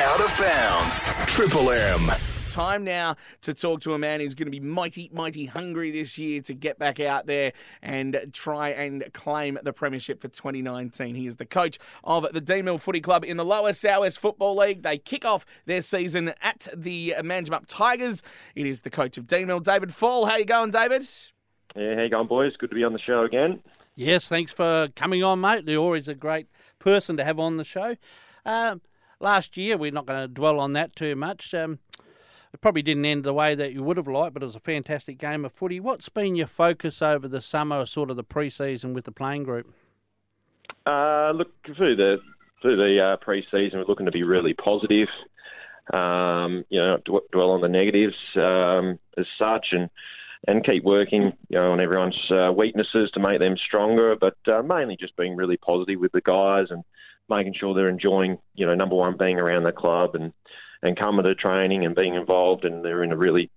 Out of bounds. Triple M. Time now to talk to a man who's going to be mighty, mighty hungry this year to get back out there and try and claim the premiership for 2019. He is the coach of the D Mill Footy Club in the Lower Southwest Football League. They kick off their season at the Manjimup Tigers. It is the coach of D Mill, David Fall. How you going, David? Yeah, how you going, boys? Good to be on the show again. Yes, thanks for coming on, mate. You're always a great person to have on the show. Um, last year, we're not going to dwell on that too much. Um, it probably didn't end the way that you would have liked, but it was a fantastic game of footy. What's been your focus over the summer, sort of the pre-season with the playing group? Uh, look through the through the uh, pre-season, we're looking to be really positive. Um, you know, dwell on the negatives um, as such, and and keep working, you know, on everyone's uh, weaknesses to make them stronger. But uh, mainly just being really positive with the guys and making sure they're enjoying, you know, number one being around the club and and coming to training and being involved, and they're in a really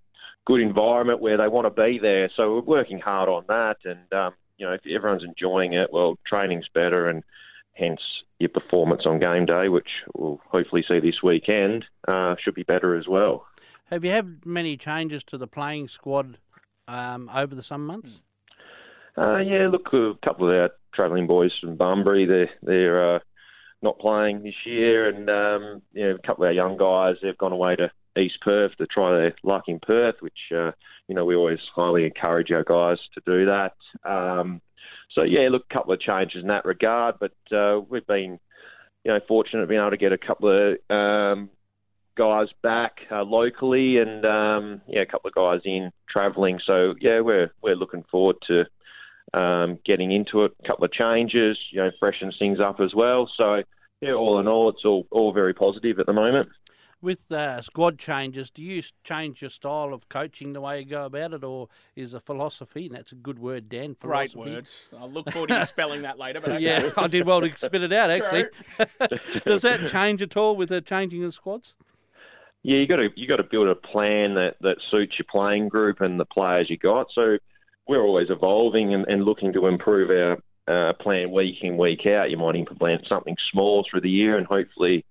good environment where they want to be there. So we're working hard on that, and um, you know, if everyone's enjoying it, well, training's better, and hence your performance on game day, which we'll hopefully see this weekend, uh, should be better as well. Have you had many changes to the playing squad um, over the summer months? Uh, yeah, look, a couple of our travelling boys from Bunbury, they're they're uh, not playing this year, and um, you know, a couple of our young guys they've gone away to East Perth to try their luck in Perth, which uh, you know we always highly encourage our guys to do that. Um, so yeah, look, a couple of changes in that regard, but uh, we've been you know fortunate being able to get a couple of um, guys back uh, locally, and um, yeah, a couple of guys in travelling. So yeah, we're we're looking forward to um, getting into it. A couple of changes, you know, freshens things up as well. So yeah, all in all, it's all all very positive at the moment. With uh, squad changes, do you change your style of coaching the way you go about it, or is a philosophy? And that's a good word, Dan. Great philosophy. word. I'll look forward to you spelling that later. But okay. Yeah, I did well to spit it out. Actually, does that change at all with the changing of squads? Yeah, you got to you got to build a plan that, that suits your playing group and the players you got. So we're always evolving and, and looking to improve our uh, plan week in week out. You might implement something small through the year, and hopefully,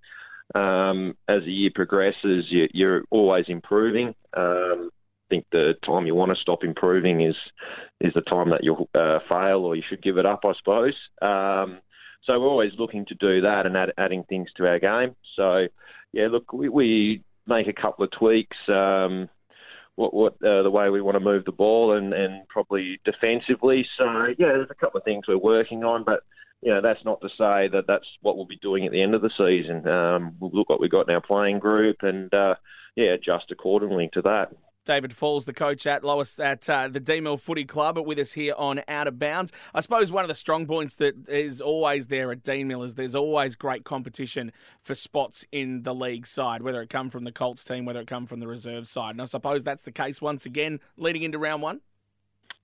um, as the year progresses, you, you're always improving. Um, I think the time you want to stop improving is is the time that you'll uh, fail or you should give it up, I suppose. Um, so we're always looking to do that and add, adding things to our game. So yeah, look, we, we make a couple of tweaks. Um, what, what uh, the way we want to move the ball and, and probably defensively. So yeah, there's a couple of things we're working on, but you know that's not to say that that's what we'll be doing at the end of the season. Um, we'll look what we've got in our playing group and uh, yeah, adjust accordingly to that. David Falls, the coach at Lois at uh, the D Mill Footy Club, with us here on Out of Bounds. I suppose one of the strong points that is always there at D Mill is there's always great competition for spots in the league side, whether it come from the Colts team, whether it come from the reserve side. And I suppose that's the case once again leading into round one.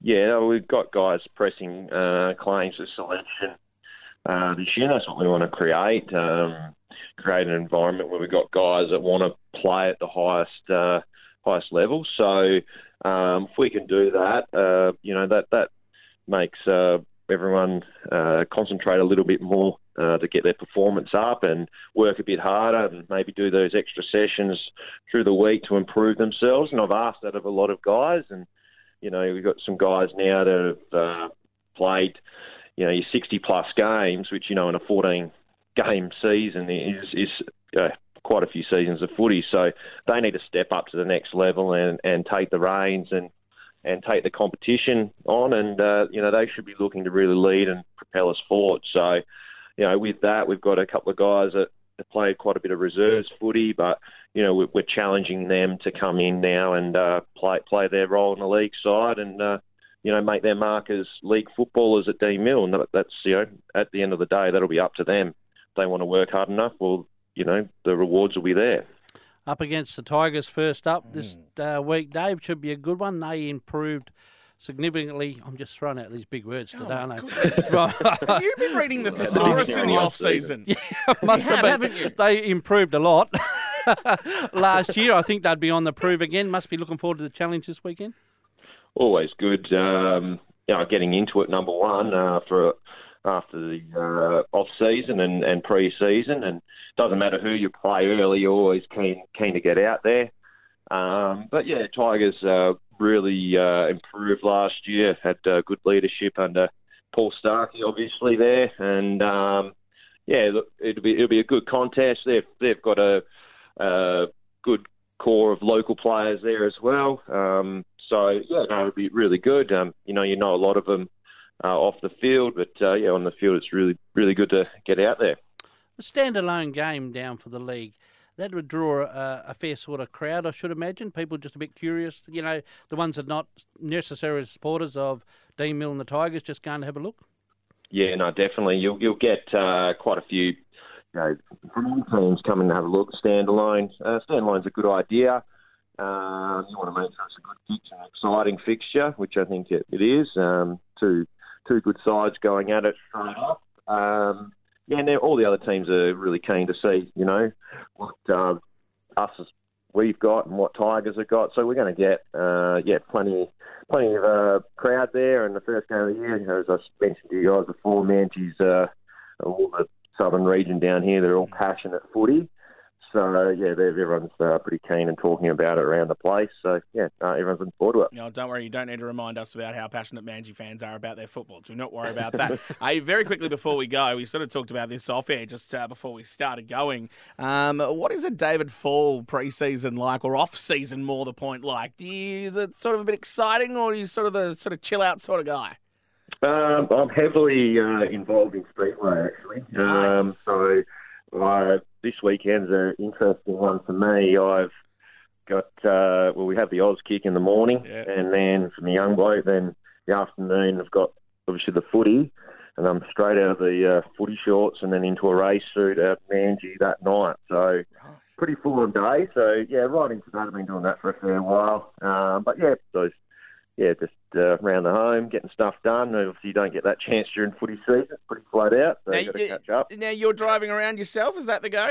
Yeah, we've got guys pressing uh, claims for selection uh, this year. That's what we want to create. Um, create an environment where we've got guys that want to play at the highest uh, highest level. So um, if we can do that, uh, you know that that makes uh, everyone uh, concentrate a little bit more uh, to get their performance up and work a bit harder and maybe do those extra sessions through the week to improve themselves. And I've asked that of a lot of guys, and you know we've got some guys now that have uh, played, you know, your 60 plus games, which you know in a 14 game season is is uh, quite a few seasons of footy. So they need to step up to the next level and, and take the reins and and take the competition on. And uh, you know they should be looking to really lead and propel us forward. So you know with that we've got a couple of guys that have played quite a bit of reserves footy, but you know we're, challenging them to come in now and uh, play play their role in the league side and. Uh, you know, make their mark as league footballers at D Mill, and that's you know, at the end of the day, that'll be up to them. If they want to work hard enough, well, you know, the rewards will be there. Up against the Tigers first up this uh, week, Dave, should be a good one. They improved significantly. I'm just throwing out these big words today, oh, aren't I? have you been reading the thesaurus in the off season? Yeah, must have, have haven't you? They improved a lot last year. I think they'd be on the prove again. Must be looking forward to the challenge this weekend. Always good. Um, you know, getting into it. Number one uh, for after the uh, off season and, and pre season, and doesn't matter who you play early, you're always keen keen to get out there. Um, but yeah, Tigers uh, really uh, improved last year. Had uh, good leadership under Paul Starkey, obviously there, and um, yeah, it'll be it'll be a good contest. They've they've got a, a good core of local players there as well. Um, so yeah, no, it'll be really good. Um, you know, you know a lot of them uh, off the field, but uh, yeah, on the field, it's really really good to get out there. A standalone game down for the league. That would draw a, a fair sort of crowd, I should imagine. People just a bit curious, you know, the ones that are not necessarily supporters of Deanmill and the Tigers, just going to have a look. Yeah, no, definitely. You'll you'll get uh, quite a few, you know, from all teams coming to have a look. Standalone, uh, standalone's a good idea. Um, you want to make sure it's a good fixture, an exciting fixture, which I think it, it is. Um, two two good sides going at it straight up. Um, yeah, now all the other teams are really keen to see, you know, what uh, us we've got and what Tigers have got. So we're going to get, uh, yeah, plenty, plenty of uh, crowd there. And the first game of the year, you know, as I mentioned to you guys before, Manji's, uh, all the southern region down here, they're all passionate footy. So yeah, everyone's uh, pretty keen and talking about it around the place. So yeah, uh, everyone's looking forward to it. No, don't worry, you don't need to remind us about how passionate Manji fans are about their football. Do not worry about that. uh, very quickly before we go, we sort of talked about this off air just uh, before we started going. Um, what is a David Fall preseason like, or off season more the point like? Do you, is it sort of a bit exciting, or are you sort of the sort of chill out sort of guy? Um, I'm heavily uh, involved in Speedway actually. Nice. Um, so uh, this weekend's an interesting one for me. I've got uh, well, we have the Auskick in the morning, Yeah. and then from the young bloke, then the afternoon I've got obviously the footy, and I'm straight out of the uh, footy shorts and then into a race suit at Manji that night. So pretty full on day. So yeah, right into that. I've been doing that for a fair while. Um, but yeah, those yeah, just uh, around the home, getting stuff done. Obviously, you don't get that chance during footy season. It's pretty flat out, so Now, you've got to catch up. Now, you're driving around yourself. Is that the go?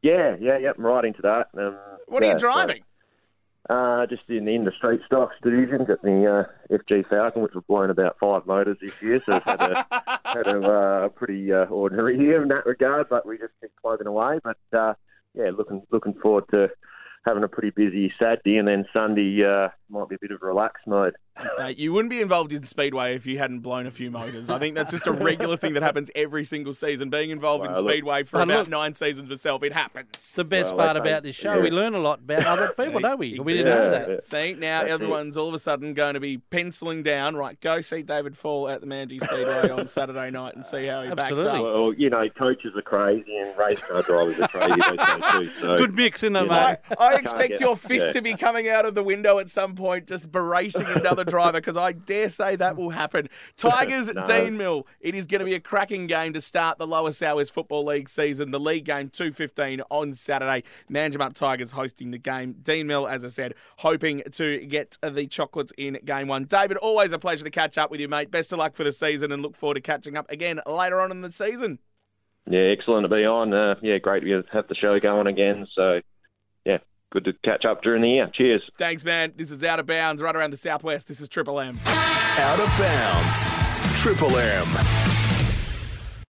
Yeah, yeah, yep. I'm right into that. Um, What yeah, are you driving? So, uh, just in the, in the street stocks division, got the uh, FG Falcon, which has blown about five motors this year, so it's had a had a uh, pretty uh, ordinary year in that regard. But we just keep plugging away. But uh, yeah, looking looking forward to having a pretty busy Saturday, and then Sunday uh, might be a bit of relaxed mode. Uh, you wouldn't be involved in Speedway if you hadn't blown a few motors. I think that's just a regular thing that happens every single season. Being involved in Well, look- Speedway for about look. nine seasons myself, it happens. It's the best Well, part okay. about this show. We learn a lot about other people, don't we? We didn't know that. yeah. See, now That's it. everyone's all of a sudden going to be penciling down, right, go see David Fall at the Manji Speedway on Saturday night and see how he backs Absolutely. up. Well, you know, coaches are crazy and race car drivers are crazy too. So Good mix, isn't it, mate? know, I, I expect get- your fist yeah. to be coming out of the window at some point, just berating another driver, because I dare say that will happen. Tigers, No. Deanmill. It is going to be a cracking game to start the Lower Southwest Football League season. The league game, 2.15 on Saturday. Manjimup Tigers hosting the game. Deanmill, as I said, hoping to get the chocolates in game one. David, always a pleasure to catch up with you, mate. Best of luck for the season and look forward to catching up again later on in the season. yeah, excellent to be on. Uh, yeah, great to have the show going again. So yeah, good to catch up during the year. Cheers. Thanks, man. This is Out of Bounds, right around the Southwest. This is Triple M. Out of bounds. Triple M.